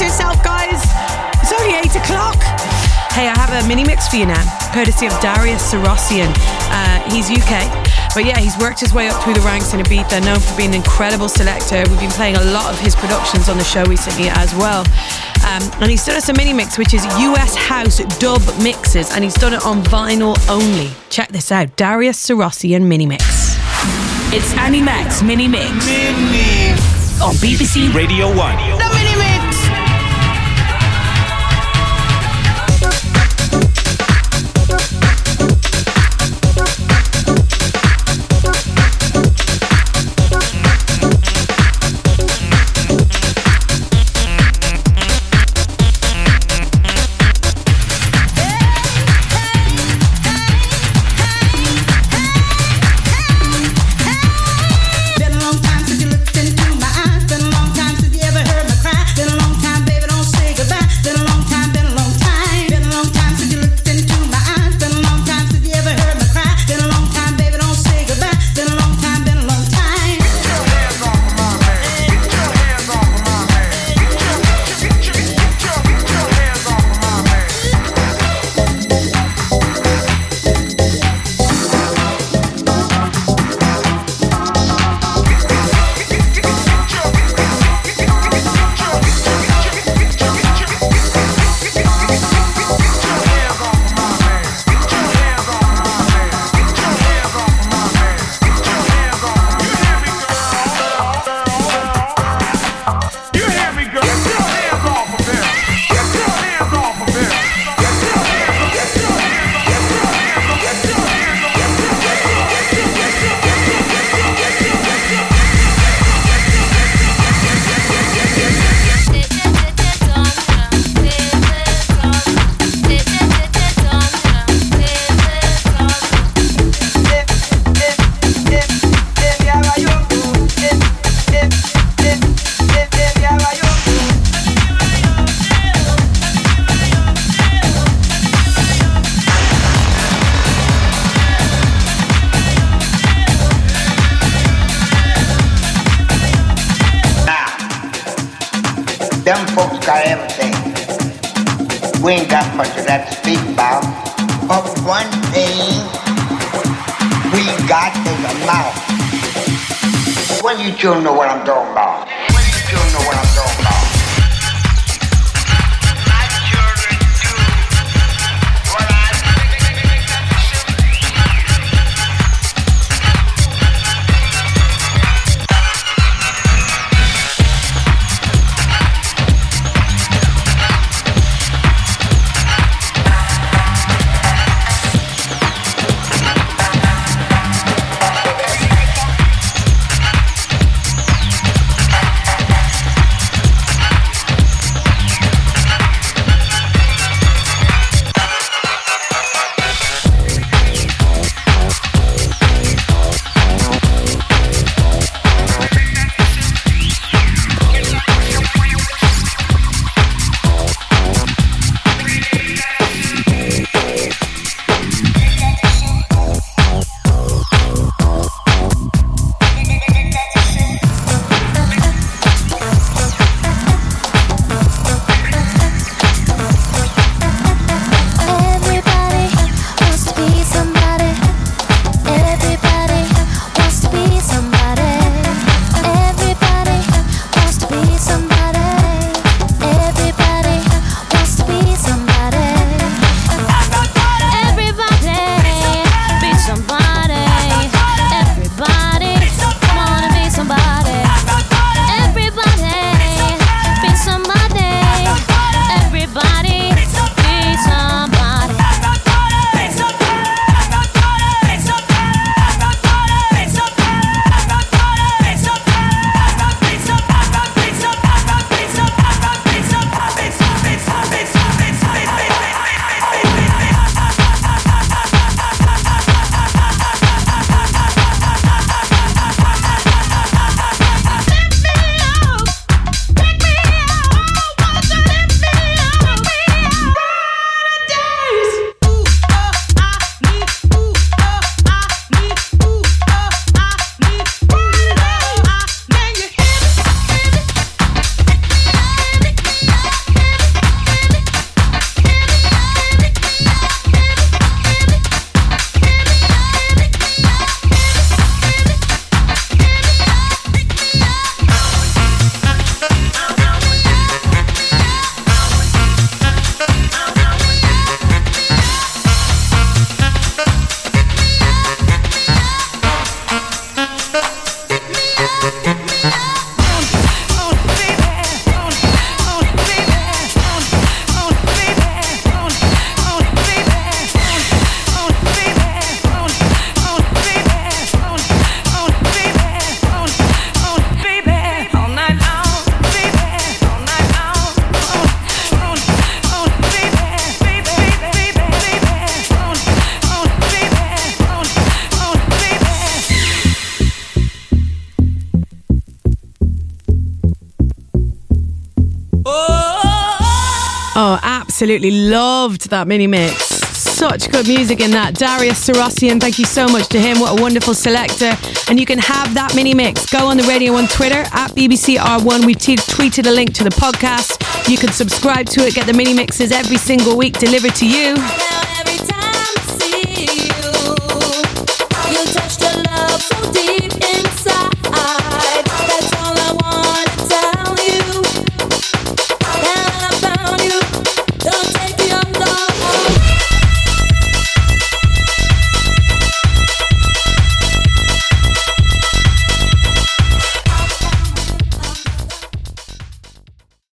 Brace yourself, guys. It's only 8 o'clock. Hey, I have a mini mix for you now, courtesy of Darius Syrossian. Uh, he's UK. But yeah, he's worked his way up through the ranks in Ibiza, known for being an incredible selector. We've been playing a lot of his productions on the show recently as well. Um, and he's done us a mini mix, which is US House dub mixes, and he's done it on vinyl only. Check this out Darius Syrossian mini mix. It's Annie Mac mini mix. Mini. On BBC Radio 1. The mini mix. Them folks got everything. We ain't got much of that to speak about. But one thing we got is a mouth. Well, you children know what I'm talking about. Well, you children know what I'm talking about. Absolutely loved that mini mix. Such good music in that. Darius Syrossian, thank you so much to him. What a wonderful selector. And you can have that mini mix. Go on the Radio 1 Twitter at BBC R1. We've t- tweeted a link to the podcast. You can subscribe to it, get the mini mixes every single week delivered to you.